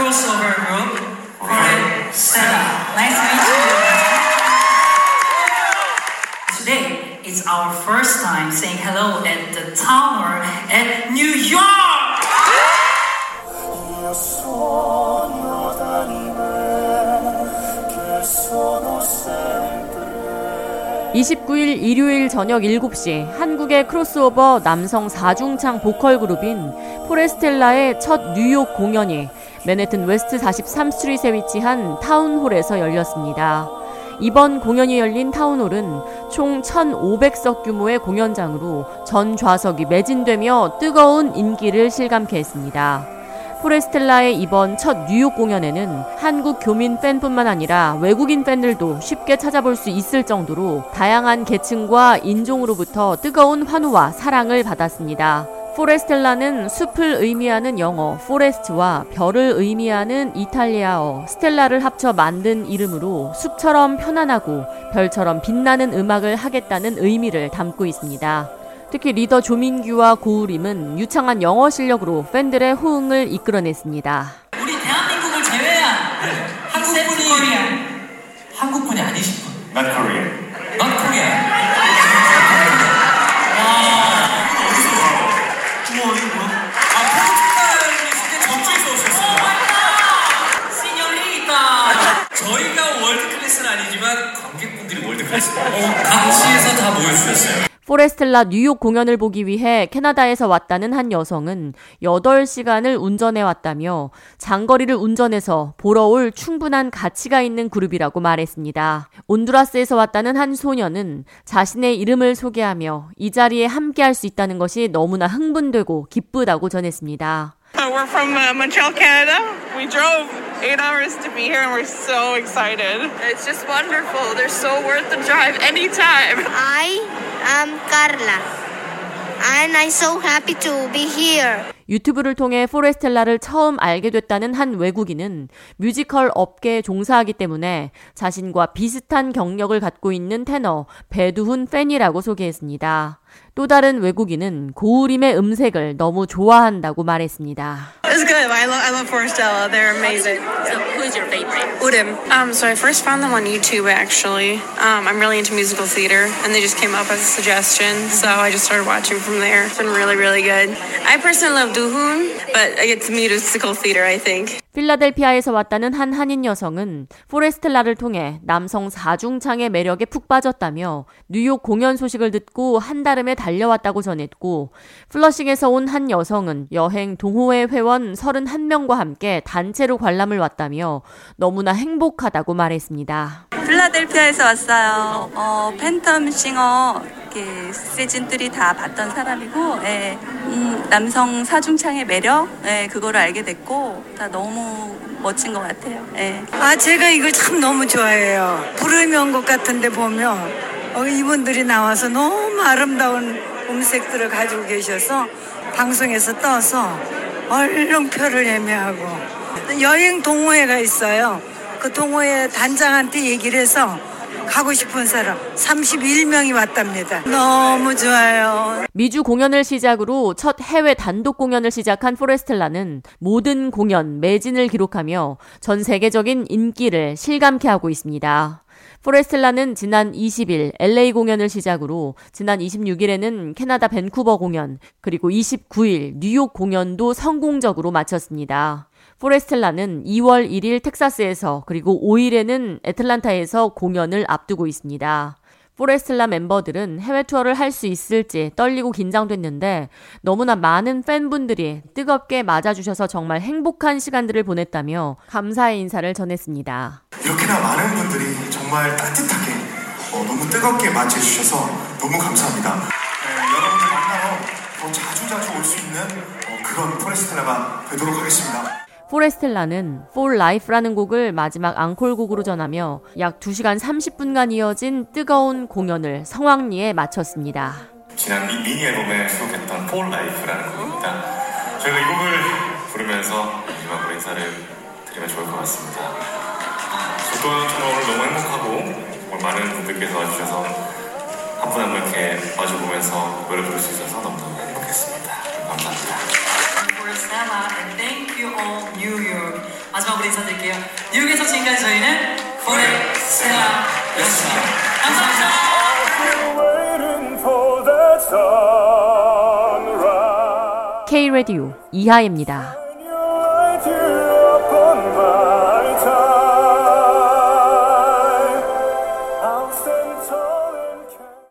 crossover group, Forestella. Nice to meet you. Today, it's our first time saying hello at the Tower at New York! (29일) 일요일 저녁 (7시) 한국의 크로스오버 남성 4중창 보컬 그룹인 포레스텔라의 첫 뉴욕 공연이 맨해튼 웨스트 43스트릿에 위치한 타운홀에서 열렸습니다. 이번 공연이 열린 타운홀은 총 1,500석 규모의 공연장으로 전 좌석이 매진되며 뜨거운 인기를 실감케 했습니다. 포레스텔라의 이번 첫 뉴욕 공연에는 한국 교민 팬뿐만 아니라 외국인 팬들도 쉽게 찾아볼 수 있을 정도로 다양한 계층과 인종으로부터 뜨거운 환호와 사랑을 받았습니다. 포레스텔라는 숲을 의미하는 영어 forest와 별을 의미하는 이탈리아어 stella를 합쳐 만든 이름으로 숲처럼 편안하고 별처럼 빛나는 음악을 하겠다는 의미를 담고 있습니다. 특히 리더 조민규와 고우림은 유창한 영어 실력으로 팬들의 호응을 이끌어냈습니다. 우리 대한민국을 제외한 한국분이 한국분이 아니신 분. Not Korean. Not Korean. 각지에서 다 모여주셨어요. 포레스텔라 뉴욕 공연을 보기 위해 캐나다에서 왔다는 한 여성은 8시간을 운전해 왔다며 장거리를 운전해서 보러 올 충분한 가치가 있는 그룹이라고 말했습니다. 온두라스에서 왔다는 한 소녀는 자신의 이름을 소개하며 이 자리에 함께 할 수 있다는 것이 너무나 흥분되고 기쁘다고 전했습니다. Uh, we're from uh, Montreal, Canada. We drove eight hours to be here and we're so excited. It's just wonderful. They're so worth the drive anytime. I am Carla, and I'm so happy to be here. 유튜브를 통해 포레스텔라를 처음 알게 됐다는 한 외국인은 뮤지컬 업계에 종사하기 때문에 자신과 비슷한 경력을 갖고 있는 테너 배두훈 팬이라고 소개했습니다. 또 다른 외국인은 고우림의 음색을 너무 좋아한다고 말했습니다. It's good. I love I love Forestella. They're amazing. So who's your favorite? Udim. Um, so I first found them on YouTube actually. Um, I'm really into musical theater, and they just came up as a suggestion. So I just started watching from there. It's been really, really good. I personally love Duhun, but it's musical theater, I think. 필라델피아에서 왔다는 한 한인 여성은 포레스텔라를 통해 남성 4중창의 매력에 푹 빠졌다며 뉴욕 공연 소식을 듣고 한달음에 달려왔다고 전했고 플러싱에서 온 한 여성은 여행 동호회 회원 31명과 함께 단체로 관람을 왔다며 너무나 행복하다고 말했습니다. 필라델피아에서 왔어요. 어, 팬텀 싱어 이렇게 시즌들이 다 봤던 사람이고, 예, 음, 남성 사중창의 매력, 예, 그거를 알게 됐고, 다 너무 멋진 것 같아요. 예. 아, 제가 이걸 참 너무 좋아해요. 온것 같은데 보면, 어, 이분들이 나와서 너무 아름다운 음색들을 가지고 계셔서 방송에서 떠서 얼른 표를 예매하고 여행 동호회가 있어요. 그 동호회 단장한테 얘기를 해서 가고 싶은 사람 31명이 왔답니다. 너무 좋아요. 미주 공연을 시작으로 첫 해외 단독 공연을 시작한 포레스텔라는 모든 공연 매진을 기록하며 전 세계적인 인기를 실감케 하고 있습니다. 포레스텔라는 지난 20일 LA 공연을 시작으로 지난 26일에는 캐나다 밴쿠버 공연, 그리고 29일 뉴욕 공연도 성공적으로 마쳤습니다. 포레스텔라는 2월 1일 텍사스에서 그리고 5일에는 애틀란타에서 공연을 앞두고 있습니다. 포레스텔라 멤버들은 해외 투어를 할 수 있을지 떨리고 긴장됐는데 너무나 많은 팬분들이 뜨겁게 맞아주셔서 정말 행복한 시간들을 보냈다며 감사의 인사를 전했습니다. 이렇게나 많은 분들이 정말 따뜻하게 어, 너무 뜨겁게 맞이해주셔서 너무 감사합니다. 네, 여러분들 만나러 더 자주자주 올 수 있는 어, 그런 포레스텔라가 되도록 하겠습니다. 포레스텔라는 For Life라는 곡을 마지막 앙콜곡으로 전하며 약 2시간 30분간 이어진 뜨거운 공연을 성황리에 마쳤습니다. 지난 미, 미니 앨범에 수록했던 For Life라는 곡입니다. 저희가 이 곡을 부르면서 마지막으로 인사를 드리면 좋을 것 같습니다. 저도 정말 오늘 너무 행복하고 정말 많은 분들께서 와주셔서 한 분 한 분 이렇게 마주보면서 노래 부를 수 있어서 너무너무 행복했습니다. 감사합니다. Forestella and thank you all New York. 아 마지막으로 인사드릴게요. 뉴욕에서 지금까지 저희는 포레스텔라였습니다. 감사합니다. K 라디오 이하입니다.